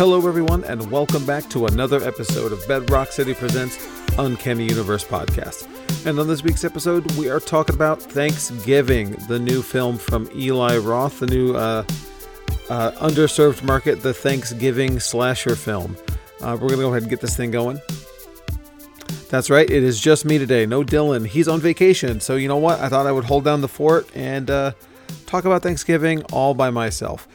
Hello, everyone, and welcome back to another episode of Bedrock City Presents Uncanny Universe Podcast. And on this week's episode, we are talking about Thanksgiving, the new film from Eli Roth, the new uh, uh, underserved market, the Thanksgiving slasher film. Uh, we're going to go ahead and get this thing going. That's right, it is just me today. No Dylan. He's on vacation. So, you know what? I thought I would hold down the fort and uh, talk about Thanksgiving all by myself.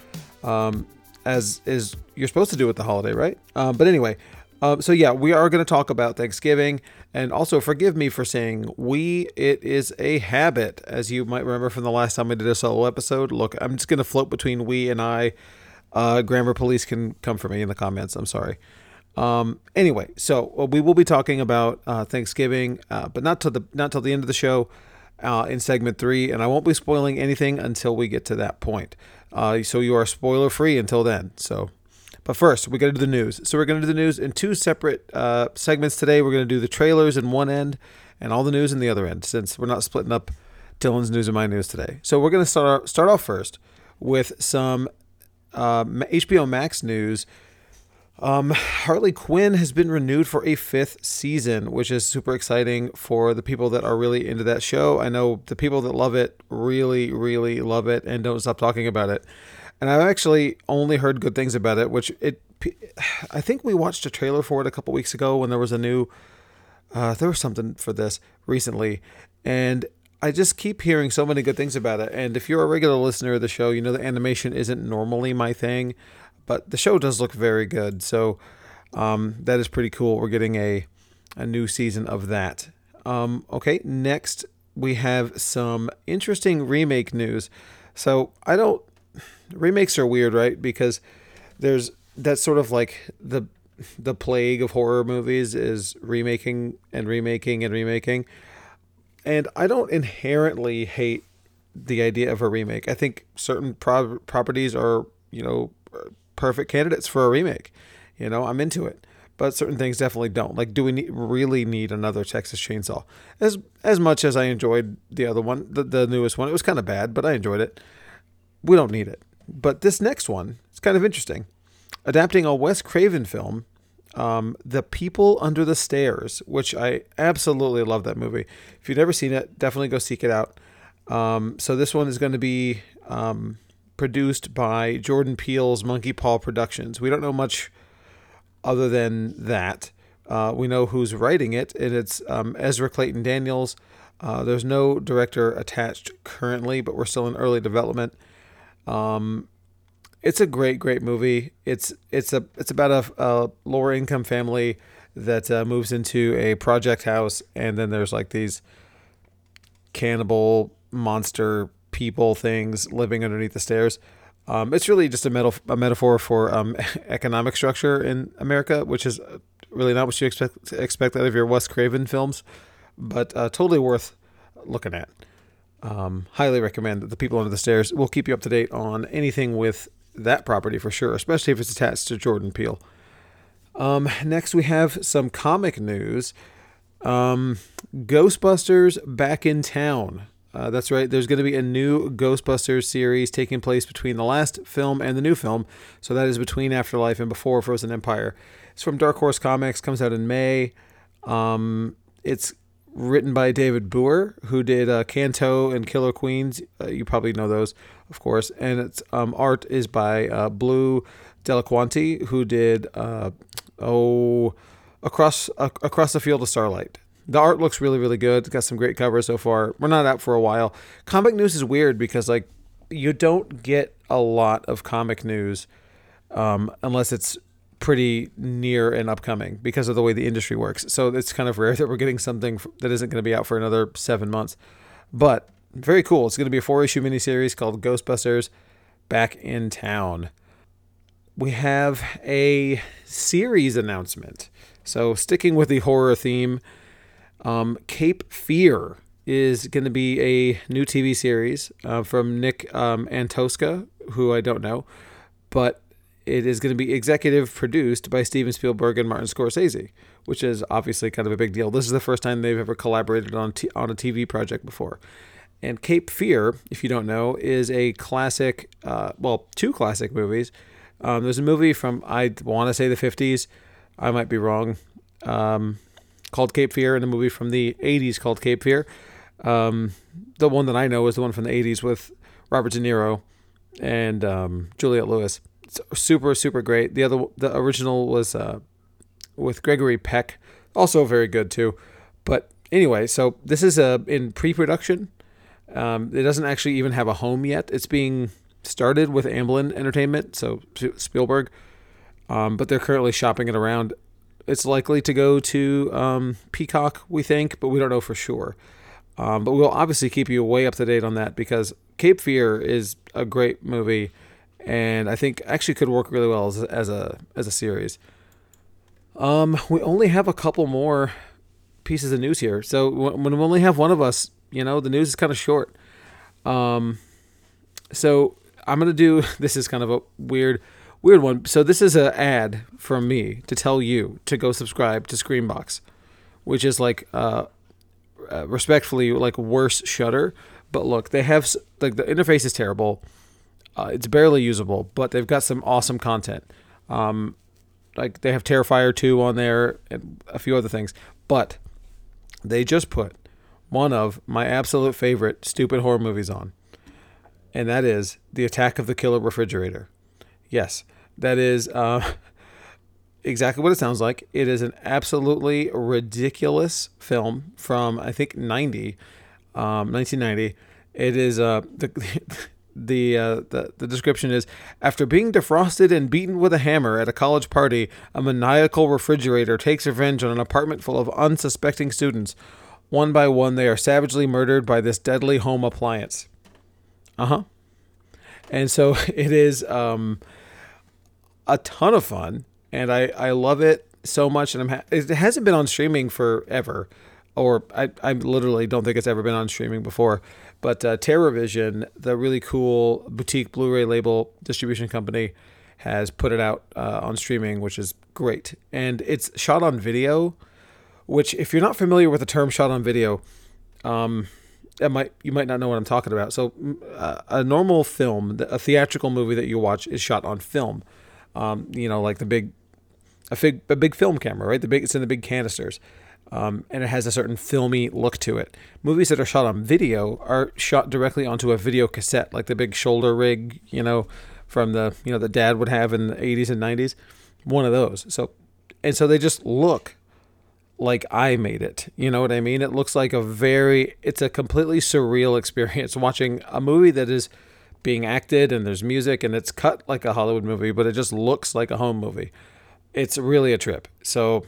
Um, as is you're supposed to do with the holiday, right? Uh, but anyway, uh, so yeah, we are going to talk about Thanksgiving, and also forgive me for saying we. It is a habit, as you might remember from the last time we did a solo episode. Look, I'm just going to float between we and I. Uh, grammar police can come for me in the comments. I'm sorry. Um, anyway, so uh, we will be talking about uh, Thanksgiving, uh, but not till the not till the end of the show in segment three, and I won't be spoiling anything until we get to that point. Uh, so you are spoiler free until then. So, but first we got to do the news. So we're going to do the news in two separate uh, segments today. We're going to do the trailers in one end and all the news in the other end, since we're not splitting up Dylan's news and my news today. So we're going to start start off first with some HBO uh, Max news. Um, Harley Quinn has been renewed for a fifth season, which is super exciting for the people that are really into that show. I know the people that love it really, really love it and don't stop talking about it. And I've actually only heard good things about it, which it, I think we watched a trailer for it a couple weeks ago when there was a new, uh, there was something for this recently. And I just keep hearing so many good things about it. And if you're a regular listener of the show, you know the animation isn't normally my thing but the show does look very good. So um, that is pretty cool. We're getting a a new season of that. Um, okay, next we have some interesting remake news. So I don't remakes are weird, right? Because there's that's sort of like the the plague of horror movies is remaking and remaking and remaking. And I don't inherently hate the idea of a remake. I think certain pro- properties are, you know, perfect candidates for a remake. You know, I'm into it. But certain things definitely don't. Like, do we need, really need another Texas Chainsaw? As as much as I enjoyed the other one, the, the newest one, it was kind of bad, but I enjoyed it. We don't need it. But this next one is kind of interesting. Adapting a Wes Craven film, um, The People Under the Stairs, which I absolutely love that movie. If you've never seen it, definitely go seek it out. Um, so this one is going to be um, produced by Jordan Peele's Monkey Paw Productions. We don't know much other than that. Uh, we know who's writing it, and it's um, Ezra Clayton Daniels. Uh, there's no director attached currently, but we're still in early development. Um, it's a great, great movie. It's it's a it's about a, a lower income family that uh, moves into a project house, and then there's like these cannibal monster people things living underneath the stairs. Um, it's really just a, a metaphor for um, economic structure in America, which is really not what you expect expect out of your Wes Craven films, but uh, totally worth looking at. Um, highly recommend that the people under the stairs will keep you up to date on anything with that property for sure, especially if it's attached to Jordan Peele. Um, next, we have some comic news. Um, Ghostbusters back in town. Uh, that's right. There's going to be a new Ghostbusters series taking place between the last film and the new film. So that is between Afterlife and before Frozen Empire. It's from Dark Horse Comics. Comes out in May. Um, it's written by David Booher, who did uh, Canto and Killer Queens. Uh, you probably know those, of course. And its um, art is by uh, Blue Delliquanti, who did uh, oh across across the field of starlight. The art looks really, really good. It's got some great covers so far. We're not out for a while. Comic news is weird because like you don't get a lot of comic news um, unless it's pretty near and upcoming because of the way the industry works. So it's kind of rare that we're getting something that isn't going to be out for another seven months. But very cool. It's going to be a four issue miniseries called Ghostbusters Back in Town. We have a series announcement. So sticking with the horror theme. Um, Cape Fear is going to be a new TV series uh, from Nick um, Antosca, who I don't know, but it is going to be executive produced by Steven Spielberg and Martin Scorsese, which is obviously kind of a big deal. This is the first time they've ever collaborated on t- on a TV project before. And Cape Fear, if you don't know, is a classic, uh, well, two classic movies Um, there's a movie from I want to say the 50s, I might be wrong, um, called Cape Fear, and a movie from the 80s called Cape Fear. Um, the one that I know is the one from the 80s with Robert De Niro and um, Juliette Lewis. It's super super great. The other the original was uh, with Gregory Peck, also very good too. But anyway, so this is uh, in pre-production. Um, it doesn't actually even have a home yet. It's being started with Amblin Entertainment, so Spielberg, um, but they're currently shopping it around. It's likely to go to um, Peacock, we think, but we don't know for sure. Um, but we'll obviously keep you way up to date on that because Cape Fear is a great movie, and I think actually could work really well as, as a as a series. Um, we only have a couple more pieces of news here, so when we only have one of us, you know, the news is kind of short. Um, so I'm gonna do this is kind of a weird weird one. So this is an ad from me to tell you to go subscribe to Screambox, which is like uh, uh, respectfully like worse Shutter. But look, they have like the interface is terrible. Uh, it's barely usable, but they've got some awesome content. Um, like they have Terrifier 2 on there and a few other things. But they just put one of my absolute favorite stupid horror movies on. And that is The Attack of the Killer Refrigerator. Yes, that is uh, exactly what it sounds like. It is an absolutely ridiculous film from I think 90, um, 1990. It is uh, the the, uh, the the description is after being defrosted and beaten with a hammer at a college party, a maniacal refrigerator takes revenge on an apartment full of unsuspecting students. One by one, they are savagely murdered by this deadly home appliance. Uh huh. And so it is um, a ton of fun and I, I love it so much. And I'm ha- it hasn't been on streaming forever, or I, I literally don't think it's ever been on streaming before. But uh, TerrorVision, the really cool boutique Blu-ray label distribution company, has put it out uh, on streaming, which is great. And it's shot on video, which if you're not familiar with the term shot on video, um, it might you might not know what I'm talking about. So uh, a normal film, a theatrical movie that you watch, is shot on film. Um, you know, like the big a big a big film camera, right? The big it's in the big canisters. Um, and it has a certain filmy look to it. Movies that are shot on video are shot directly onto a video cassette, like the big shoulder rig, you know, from the you know the dad would have in the 80s and 90s. One of those. So, and so they just look like I made it. You know what I mean? It looks like a very, it's a completely surreal experience watching a movie that is being acted and there's music and it's cut like a Hollywood movie, but it just looks like a home movie it's really a trip. So,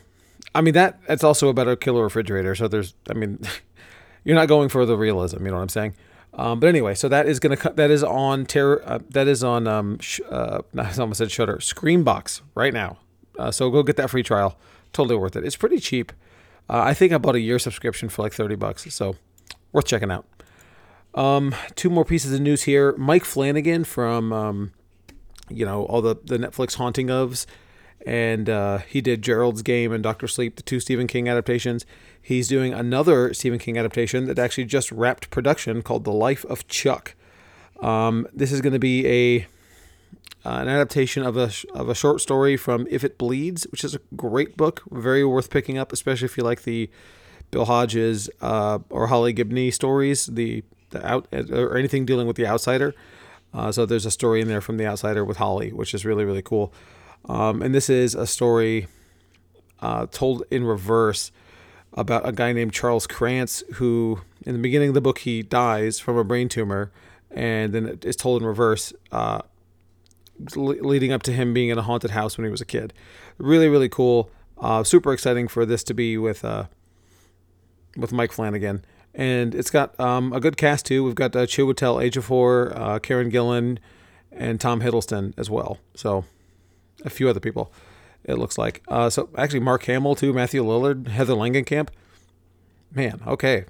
I mean that that's also about a killer refrigerator. So there's, I mean, you're not going for the realism. You know what I'm saying? Um, but anyway, so that is gonna that is on terror uh, that is on um sh- uh I almost said Shudder Screambox right now. Uh, so go get that free trial. Totally worth it. It's pretty cheap. Uh, I think I bought a year subscription for like thirty bucks. So worth checking out. Um, two more pieces of news here. Mike Flanagan from um, you know all the the Netflix haunting ofs and uh, he did Gerald's Game and Doctor Sleep, the two Stephen King adaptations. He's doing another Stephen King adaptation that actually just wrapped production called The Life of Chuck. Um, this is going to be a uh, an adaptation of a of a short story from If It Bleeds, which is a great book, very worth picking up, especially if you like the Bill Hodges uh, or Holly Gibney stories, the the out or anything dealing with the outsider. Uh, so there's a story in there from the outsider with Holly, which is really really cool. Um, and this is a story uh, told in reverse about a guy named Charles Krantz who, in the beginning of the book, he dies from a brain tumor, and then it's told in reverse, uh, leading up to him being in a haunted house when he was a kid. Really, really cool. Uh, super exciting for this to be with uh, with Mike Flanagan, and it's got um, a good cast too. We've got uh, Chiwetel Ejiofor, uh, Karen Gillan, and Tom Hiddleston as well. So a few other people. It looks like. Uh, so actually, Mark Hamill too, Matthew Lillard, Heather Langenkamp. Man, okay,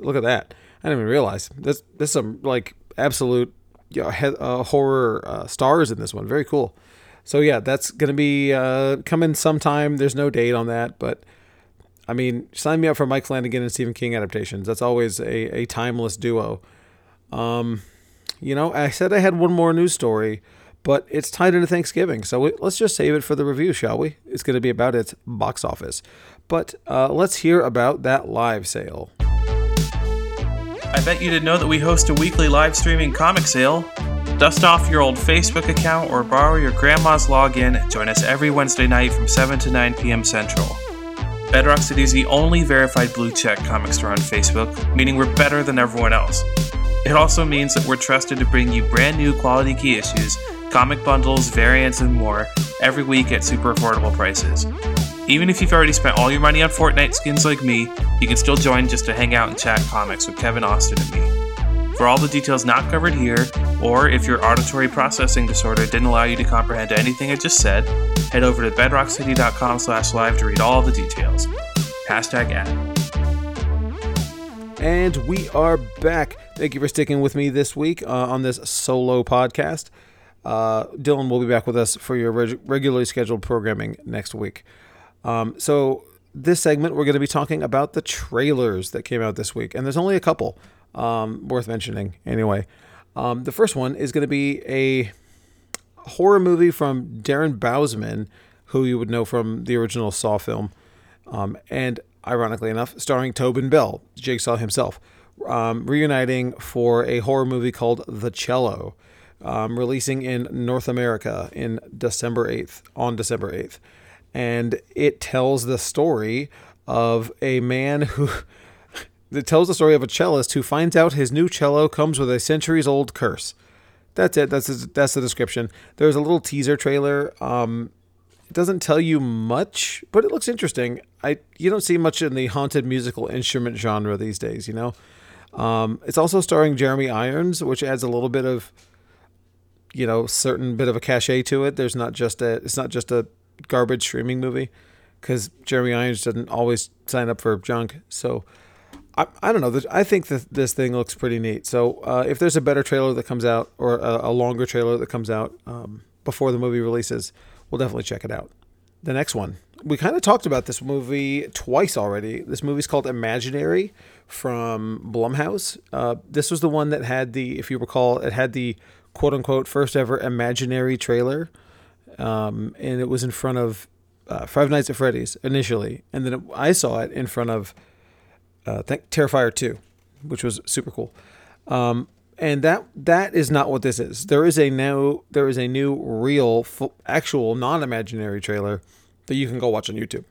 look at that. I didn't even realize this. This some like absolute you know, he, uh, horror uh, stars in this one. Very cool. So yeah, that's gonna be uh, coming sometime. There's no date on that, but I mean, sign me up for Mike Flanagan and Stephen King adaptations. That's always a, a timeless duo. Um, you know, I said I had one more news story but it's tied into Thanksgiving, so we, let's just save it for the review, shall we? It's going to be about its box office. But uh, let's hear about that live sale. I bet you didn't know that we host a weekly live streaming comic sale. Dust off your old Facebook account or borrow your grandma's login join us every Wednesday night from 7 to 9 p.m. Central. Bedrock City is the only verified blue check comic store on Facebook, meaning we're better than everyone else. It also means that we're trusted to bring you brand new quality key issues, comic bundles, variants, and more every week at super affordable prices. Even if you've already spent all your money on Fortnite skins like me, you can still join just to hang out and chat comics with Kevin Austin and me. For all the details not covered here, or if your auditory processing disorder didn't allow you to comprehend anything I just said, head over to bedrockcity.com slash live to read all the details. Hashtag ad. And we are back. Thank you for sticking with me this week uh, on this solo podcast. Uh, Dylan will be back with us for your reg- regularly scheduled programming next week. Um, so, this segment, we're going to be talking about the trailers that came out this week. And there's only a couple um, worth mentioning, anyway. Um, the first one is going to be a horror movie from Darren Bousman, who you would know from the original Saw film. Um, and ironically enough, starring Tobin Bell, Jigsaw himself, um, reuniting for a horror movie called The Cello, um, releasing in North America in December 8th, on December 8th. And it tells the story of a man who. It tells the story of a cellist who finds out his new cello comes with a centuries old curse. That's it. That's that's the description. There's a little teaser trailer. Um, it doesn't tell you much, but it looks interesting. I you don't see much in the haunted musical instrument genre these days, you know. Um, it's also starring Jeremy Irons, which adds a little bit of, you know, certain bit of a cachet to it. There's not just a it's not just a garbage streaming movie, because Jeremy Irons doesn't always sign up for junk. So I, I don't know. I think that this thing looks pretty neat. So uh, if there's a better trailer that comes out or a, a longer trailer that comes out um, before the movie releases, we'll definitely check it out. The next one. We kind of talked about this movie twice already. This movie's called Imaginary from Blumhouse. Uh, this was the one that had the, if you recall, it had the quote unquote first ever Imaginary trailer. Um, and it was in front of uh, Five Nights at Freddy's initially. And then it, I saw it in front of uh, th- Terrifier 2, which was super cool. Um, and that that is not what this is. There is a now there is a new real actual non-imaginary trailer that you can go watch on YouTube.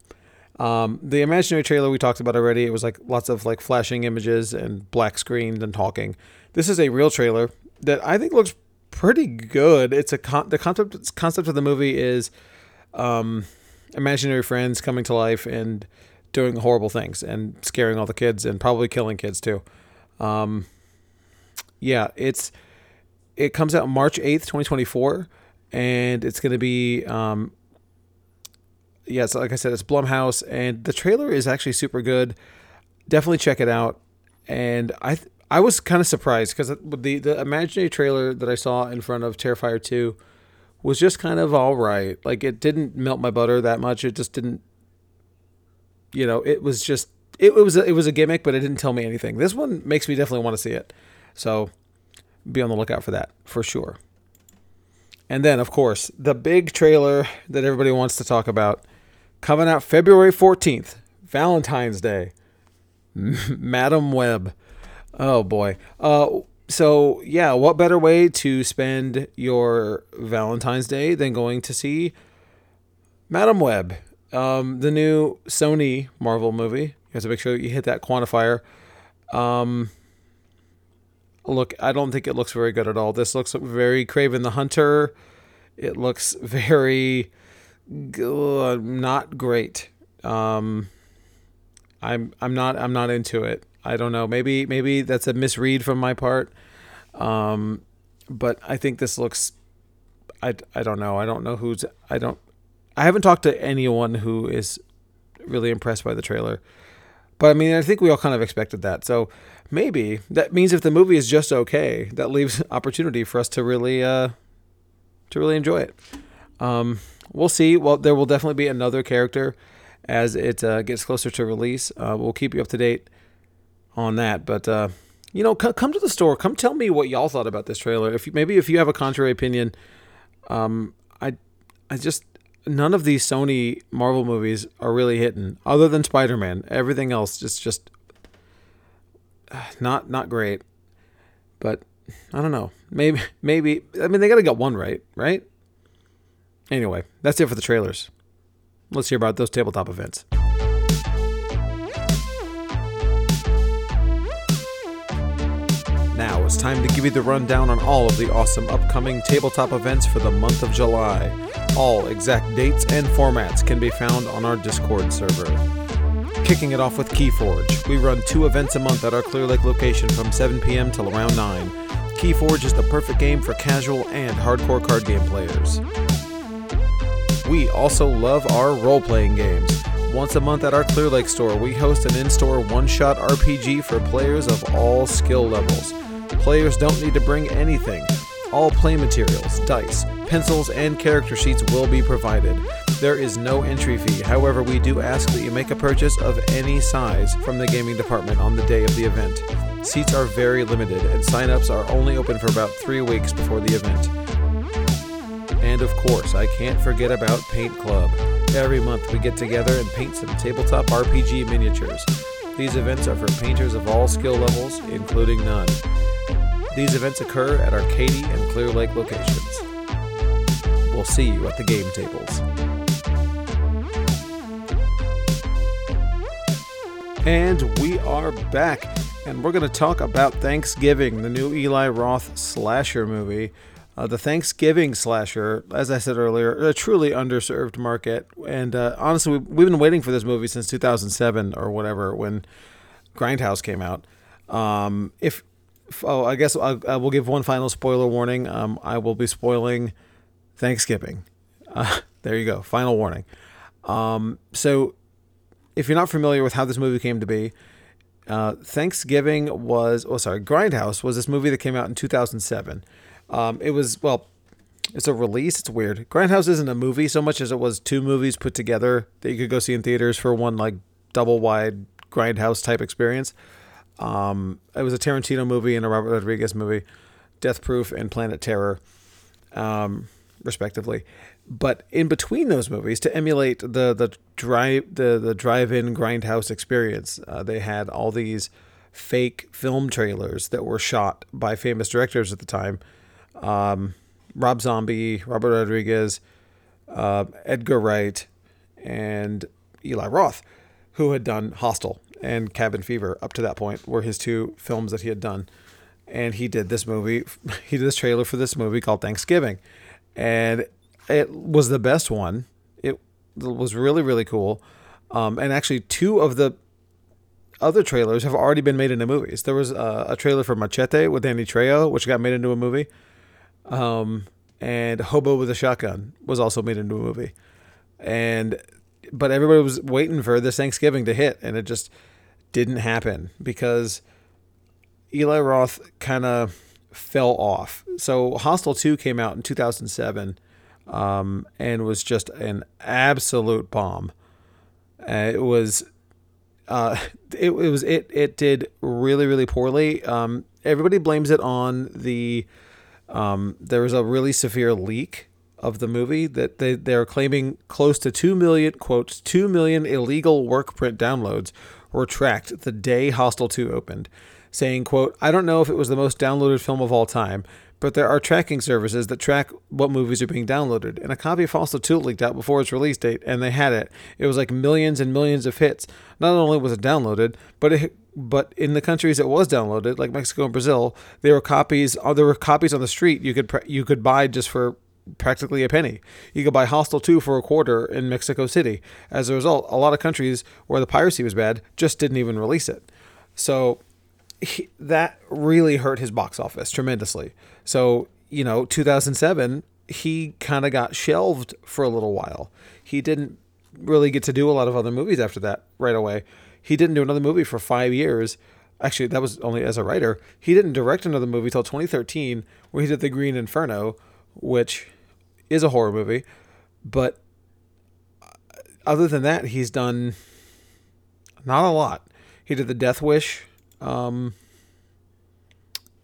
Um, the imaginary trailer we talked about already. It was like lots of like flashing images and black screens and talking. This is a real trailer that I think looks pretty good. It's a con- the concept concept of the movie is um, imaginary friends coming to life and doing horrible things and scaring all the kids and probably killing kids too. Um, yeah, it's it comes out March eighth, twenty twenty four, and it's gonna be um, yeah. So like I said, it's Blumhouse, and the trailer is actually super good. Definitely check it out. And I th- I was kind of surprised because the the imaginary trailer that I saw in front of Terrifier two was just kind of all right. Like it didn't melt my butter that much. It just didn't. You know, it was just it, it was a, it was a gimmick, but it didn't tell me anything. This one makes me definitely want to see it. So be on the lookout for that for sure. And then, of course, the big trailer that everybody wants to talk about coming out February 14th, Valentine's Day. Madame Web. Oh boy. Uh, so, yeah, what better way to spend your Valentine's Day than going to see Madame Web, um, the new Sony Marvel movie? You have to make sure you hit that quantifier. Um, look, I don't think it looks very good at all. This looks very Kraven the Hunter. It looks very uh, not great. Um, I'm I'm not I'm not into it. I don't know. Maybe maybe that's a misread from my part. Um, but I think this looks. I, I don't know. I don't know who's. I don't. I haven't talked to anyone who is really impressed by the trailer. But I mean, I think we all kind of expected that. So maybe that means if the movie is just okay, that leaves opportunity for us to really uh to really enjoy it. Um, we'll see. Well, there will definitely be another character as it uh, gets closer to release. Uh, we'll keep you up to date on that. But uh, you know, come to the store. Come tell me what y'all thought about this trailer. If you, maybe if you have a contrary opinion, Um, I, I just none of these Sony Marvel movies are really hitting, other than Spider Man. Everything else is just not not great. But I don't know. Maybe maybe I mean they got to get one right, right? Anyway, that's it for the trailers. Let's hear about those tabletop events. Now it's time to give you the rundown on all of the awesome upcoming tabletop events for the month of July. All exact dates and formats can be found on our Discord server. Kicking it off with Keyforge. We run two events a month at our Clear Lake location from 7 p.m. till around 9. Keyforge is the perfect game for casual and hardcore card game players. We also love our role playing games. Once a month at our Clear Lake store, we host an in store one shot RPG for players of all skill levels. Players don't need to bring anything. All play materials, dice, pencils, and character sheets will be provided. There is no entry fee, however, we do ask that you make a purchase of any size from the gaming department on the day of the event. Seats are very limited, and sign-ups are only open for about three weeks before the event. And of course, I can't forget about Paint Club. Every month we get together and paint some tabletop RPG miniatures. These events are for painters of all skill levels, including none. These events occur at our Katy and Clear Lake locations. We'll see you at the game tables. And we are back, and we're going to talk about Thanksgiving, the new Eli Roth slasher movie. Uh, the Thanksgiving slasher, as I said earlier, a truly underserved market. And uh, honestly, we've, we've been waiting for this movie since 2007 or whatever when Grindhouse came out. Um, if oh, I guess I, I, will give one final spoiler warning. Um, I will be spoiling Thanksgiving. Uh, there you go, final warning. Um, so if you're not familiar with how this movie came to be, uh, Thanksgiving was, oh, sorry, Grindhouse was this movie that came out in 2007. Um, it was, well, it's a release. It's weird. Grindhouse isn't a movie so much as it was two movies put together that you could go see in theaters for one, like, double wide Grindhouse type experience. Um, it was a Tarantino movie and a Robert Rodriguez movie, Death Proof and Planet Terror, um, respectively. But in between those movies to emulate the the drive the the drive-in grindhouse experience uh, they had all these fake film trailers that were shot by famous directors at the time. Um, rob zombie robert rodriguez uh, edgar wright and eli roth who had done hostel and cabin fever up to that point were his two films that he had done. And he did this movie he did this trailer for this movie called thanksgiving. And it was the best one. It was really really cool, um, and actually two of the other trailers have already been made into movies. There was a, a trailer for Machete with Danny Trejo, which got made into a movie, um, and Hobo with a Shotgun was also made into a movie, and but everybody was waiting for this Thanksgiving to hit, and it just didn't happen because Eli Roth kind of fell off. So Hostel 2 came out in 2007 um, and was just an absolute bomb. Uh, it was, uh, it, it, was it it did really really poorly. Um, everybody blames it on the. Um, there was a really severe leak of the movie that they they're claiming close to two million quotes two million illegal work print downloads were tracked the day Hostel 2 opened, saying quote I don't know if it was the most downloaded film of all time, but there are tracking services that track what movies are being downloaded. And a copy of Hostel 2 leaked out before its release date, and they had it. It was like millions and millions of hits. Not only was it downloaded, but it, but in the countries it was downloaded, like Mexico and Brazil, there were copies. There were copies on the street you could you could buy just for practically a penny. You could buy Hostel 2 for a quarter in Mexico City. As a result, a lot of countries where the piracy was bad just didn't even release it. So he, that really hurt his box office tremendously. So, you know, 2007, he kind of got shelved for a little while. He didn't really get to do a lot of other movies after that right away. He didn't do another movie for five years. Actually, that was only as a writer. He didn't direct another movie till 2013, where he did The Green Inferno, which is a horror movie. But other than that, he's done not a lot. He did The Death Wish um,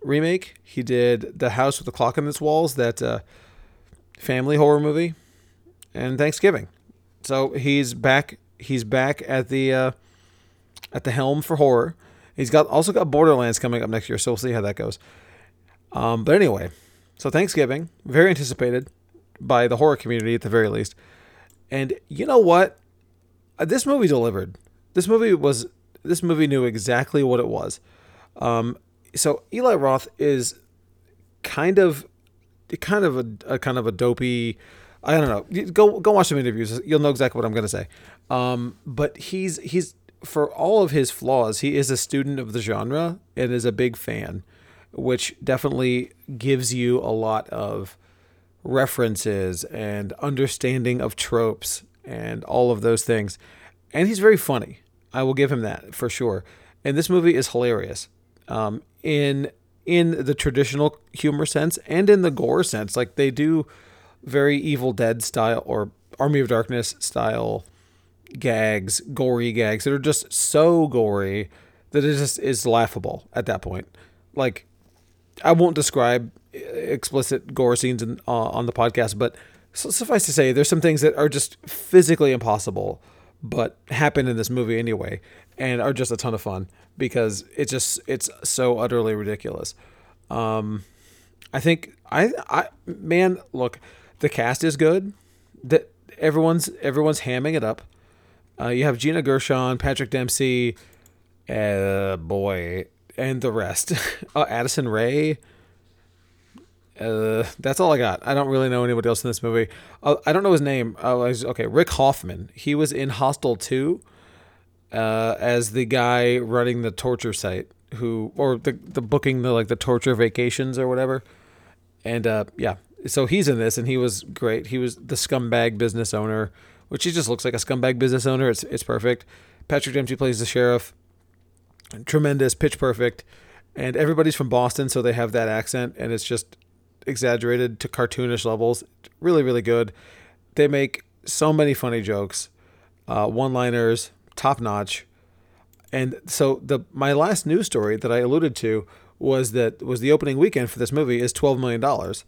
remake. He did The House with the Clock in its Walls that uh, family horror movie and Thanksgiving. So he's back. He's back at the uh, at the helm for horror. He's got also got Borderlands coming up next year, so we'll see how that goes. Um, but anyway, so Thanksgiving, very anticipated by the horror community at the very least. And you know what? Uh, this movie delivered. This movie was. This movie knew exactly what it was. Um, so Eli Roth is kind of, kind of a, a kind of a dopey. I don't know. Go go watch some interviews. You'll know exactly what I'm going to say. Um, but he's he's for all of his flaws, he is a student of the genre and is a big fan, which definitely gives you a lot of references and understanding of tropes and all of those things. And he's very funny. I will give him that for sure. And this movie is hilarious. Um, in in the traditional humor sense and in the gore sense. Like they do very Evil Dead style or Army of Darkness style gags, gory gags that are just so gory that it just is laughable at that point. Like I won't describe explicit gore scenes in, uh, on the podcast, but suffice to say, there's some things that are just physically impossible, but happen in this movie anyway, and are just a ton of fun because it's just it's so utterly ridiculous. Um, I think I I man, look, the cast is good. That everyone's everyone's hamming it up. Uh, you have Gina Gershon, Patrick Dempsey, uh, boy, and the rest. uh, Addison Rae. Uh, that's all I got. I don't really know anybody else in this movie. Uh, I don't know his name. Uh, okay, Rick Hoffman. He was in Hostel 2 uh, as the guy running the torture site who or the the booking the like the torture vacations or whatever. And uh, yeah, so he's in this and he was great. He was the scumbag business owner, which he just looks like a scumbag business owner. It's it's perfect. Patrick Dempsey plays the sheriff. Tremendous, pitch perfect. And everybody's from Boston, so they have that accent and it's just exaggerated to cartoonish levels. Really, really good. They make so many funny jokes, uh, one-liners, top notch. And so the my last news story that I alluded to was that was the opening weekend for this movie is twelve million dollars,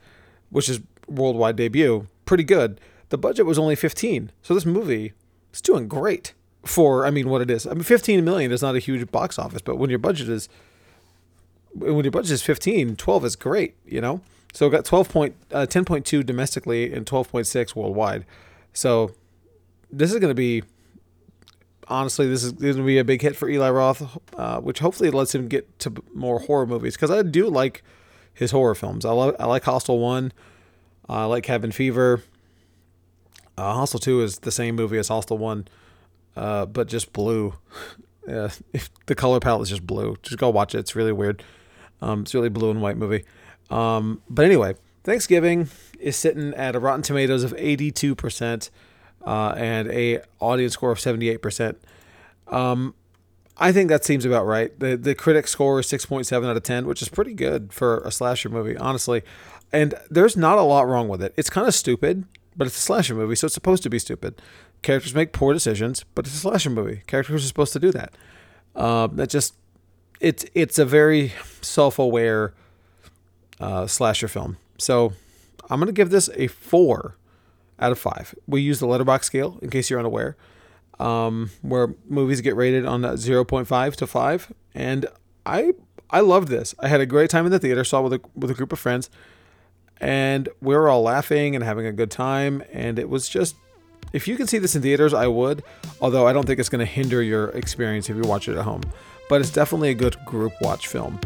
which is worldwide debut. Pretty good. The budget was only fifteen, so this movie is doing great for I mean what it is. I mean fifteen million is not a huge box office, but when your budget is when your budget is 15, 12 is great, you know? So got 12 point, uh, 10.2 domestically and 12.6 worldwide. So this is going to be honestly, this is going to be a big hit for Eli Roth, uh, which hopefully lets him get to more horror movies because I do like his horror films. I love I like Hostel One, uh, I like Cabin Fever. Uh, Hostel Two is the same movie as Hostel One, uh, but just blue. Uh, the color palette is just blue. Just go watch it. It's really weird. Um, it's really blue and white movie. Um, but anyway, Thanksgiving is sitting at a Rotten Tomatoes of eighty two percent uh, and a audience score of 78%. Um, I think that seems about right. The the critic score is 6.7 out of 10, which is pretty good for a slasher movie, honestly. And there's not a lot wrong with it. It's kind of stupid, but it's a slasher movie, so it's supposed to be stupid. Characters make poor decisions, but it's a slasher movie. Characters are supposed to do that. Um, that just it's it's a very self-aware uh, slasher film. So I'm gonna give this a four out of five. We use the Letterboxd scale in case you're unaware, um, where movies get rated on 0.5 to 5. And I I loved this. I had a great time in the theater. Saw it with a with a group of friends, and we were all laughing and having a good time. And it was just, if you can see this in theaters, I would. Although I don't think it's going to hinder your experience if you watch it at home. But it's definitely a good group watch film.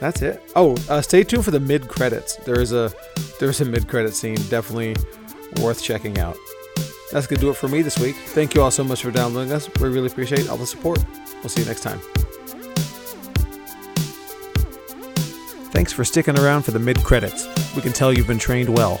That's it. Oh, uh, stay tuned for the mid credits. There is a there's a mid credit scene. Definitely worth checking out. That's to do it for me this week. Thank you all so much for downloading us. We really appreciate all the support. We'll see you next time. Thanks for sticking around for the mid credits. We can tell you've been trained well.